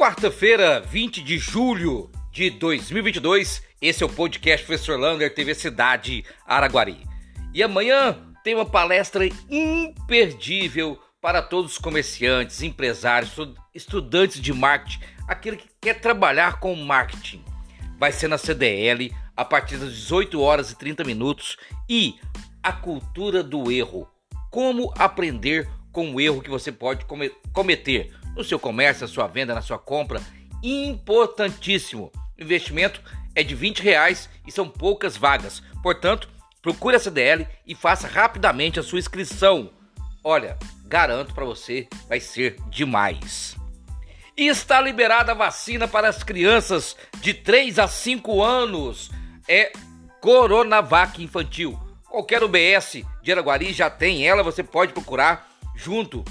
Quarta-feira, 20 de julho de 2022, esse é o podcast Professor Lander TV Cidade Araguari. E amanhã tem uma palestra imperdível para todos os comerciantes, empresários, estudantes de marketing, aquele que quer trabalhar com marketing. Vai ser na CDL a partir das 18 horas e 30 minutos e a cultura do erro. Como aprender com o erro que você pode cometer no seu comércio, na sua venda, na sua compra. Importantíssimo. O investimento é de 20 reais e são poucas vagas. Portanto, procure a CDL e faça rapidamente a sua inscrição. Olha, garanto para você, vai ser demais. E está liberada a vacina para as crianças de 3 a 5 anos. É Coronavac infantil. Qualquer UBS de Araguari já tem ela, você pode procurar junto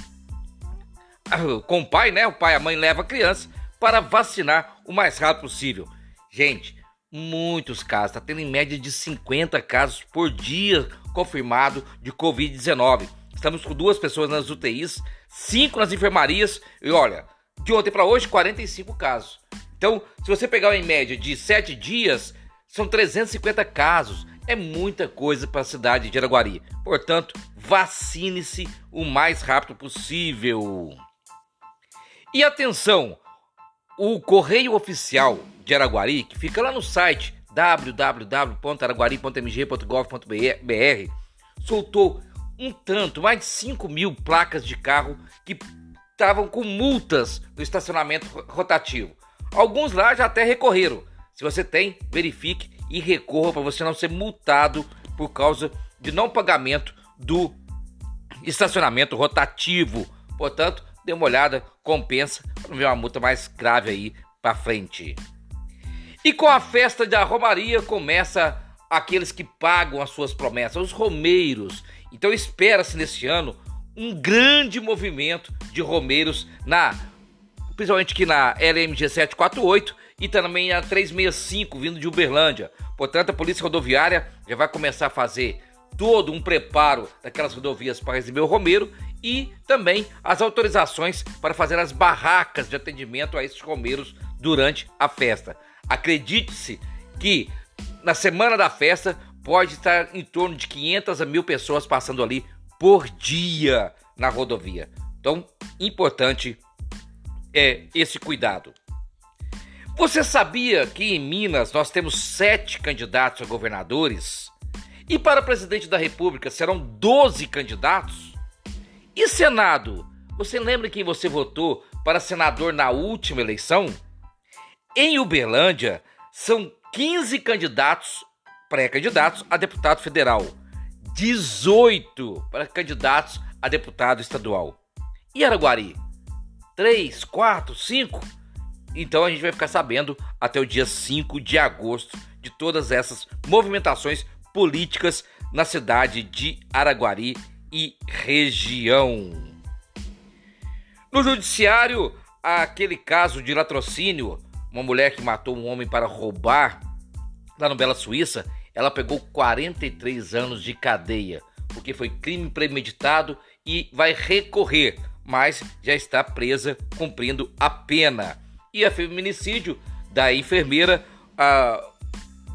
com o pai, né? O pai e a mãe leva a criança para vacinar o mais rápido possível. Gente, muitos casos, tá tendo em média de 50 casos por dia confirmado de Covid-19. Estamos com duas pessoas nas UTIs, cinco nas enfermarias e olha, de ontem para hoje 45 casos. Então, se você pegar em média de 7 dias, são 350 casos. É muita coisa para a cidade de Araguari. Portanto, vacine-se o mais rápido possível. E atenção, o correio oficial de Araguari, que fica lá no site www.araguari.mg.gov.br, soltou um tanto, mais de 5 mil placas de carro que estavam com multas no estacionamento rotativo. Alguns lá já até recorreram. Se você tem, verifique e recorra para você não ser multado por causa de não pagamento do estacionamento rotativo. Portanto, dê uma olhada, compensa, para não ver uma multa mais grave aí para frente. E com a festa da Romaria começa aqueles que pagam as suas promessas, os romeiros. Então espera-se neste ano um grande movimento de romeiros na principalmente aqui na LMG 748 e também a 365 vindo de Uberlândia. Portanto, a Polícia Rodoviária já vai começar a fazer todo um preparo daquelas rodovias para receber o Romeiro e também as autorizações para fazer as barracas de atendimento a esses romeiros durante a festa. Acredite-se que na semana da festa pode estar em torno de 500 a mil pessoas passando ali por dia na rodovia. Então, importante é esse cuidado. Você sabia que em Minas nós temos sete candidatos a governadores? E para presidente da República serão 12 candidatos? E Senado? Você lembra quem você votou para senador na última eleição? Em Uberlândia, são 15 candidatos, pré-candidatos a deputado federal, 18 para candidatos a deputado estadual. E Araguari? 3, 4, 5? Então a gente vai ficar sabendo até o dia 5 de agosto de todas essas movimentações políticas na cidade de Araguari e região. No judiciário, aquele caso de latrocínio, uma mulher que matou um homem para roubar lá no Bela Suíça, ela pegou 43 anos de cadeia, porque foi crime premeditado e vai recorrer, mas já está presa cumprindo a pena. E a feminicídio da enfermeira, a,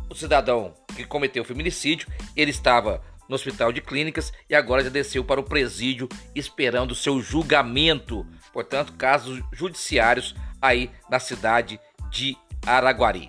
o cidadão que cometeu o feminicídio, ele estava no hospital de clínicas e agora já desceu para o presídio esperando seu julgamento. Portanto, casos judiciários aí na cidade de Araguari.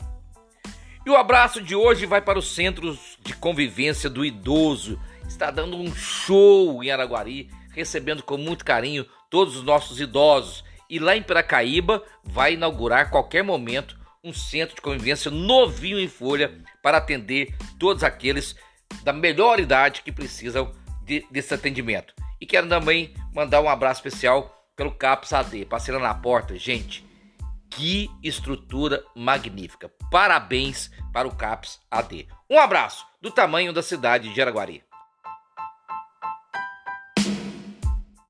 E o abraço de hoje vai para os Centros de Convivência do Idoso. Está dando um show em Araguari, recebendo com muito carinho todos os nossos idosos. E lá em Piracaíba vai inaugurar a qualquer momento um centro de convivência novinho em folha para atender todos aqueles da melhor idade que precisam de, desse atendimento. E quero também mandar um abraço especial pelo CAPS AD, parceira na porta. Gente, que estrutura magnífica. Parabéns para o CAPS AD. Um abraço do tamanho da cidade de Araguari.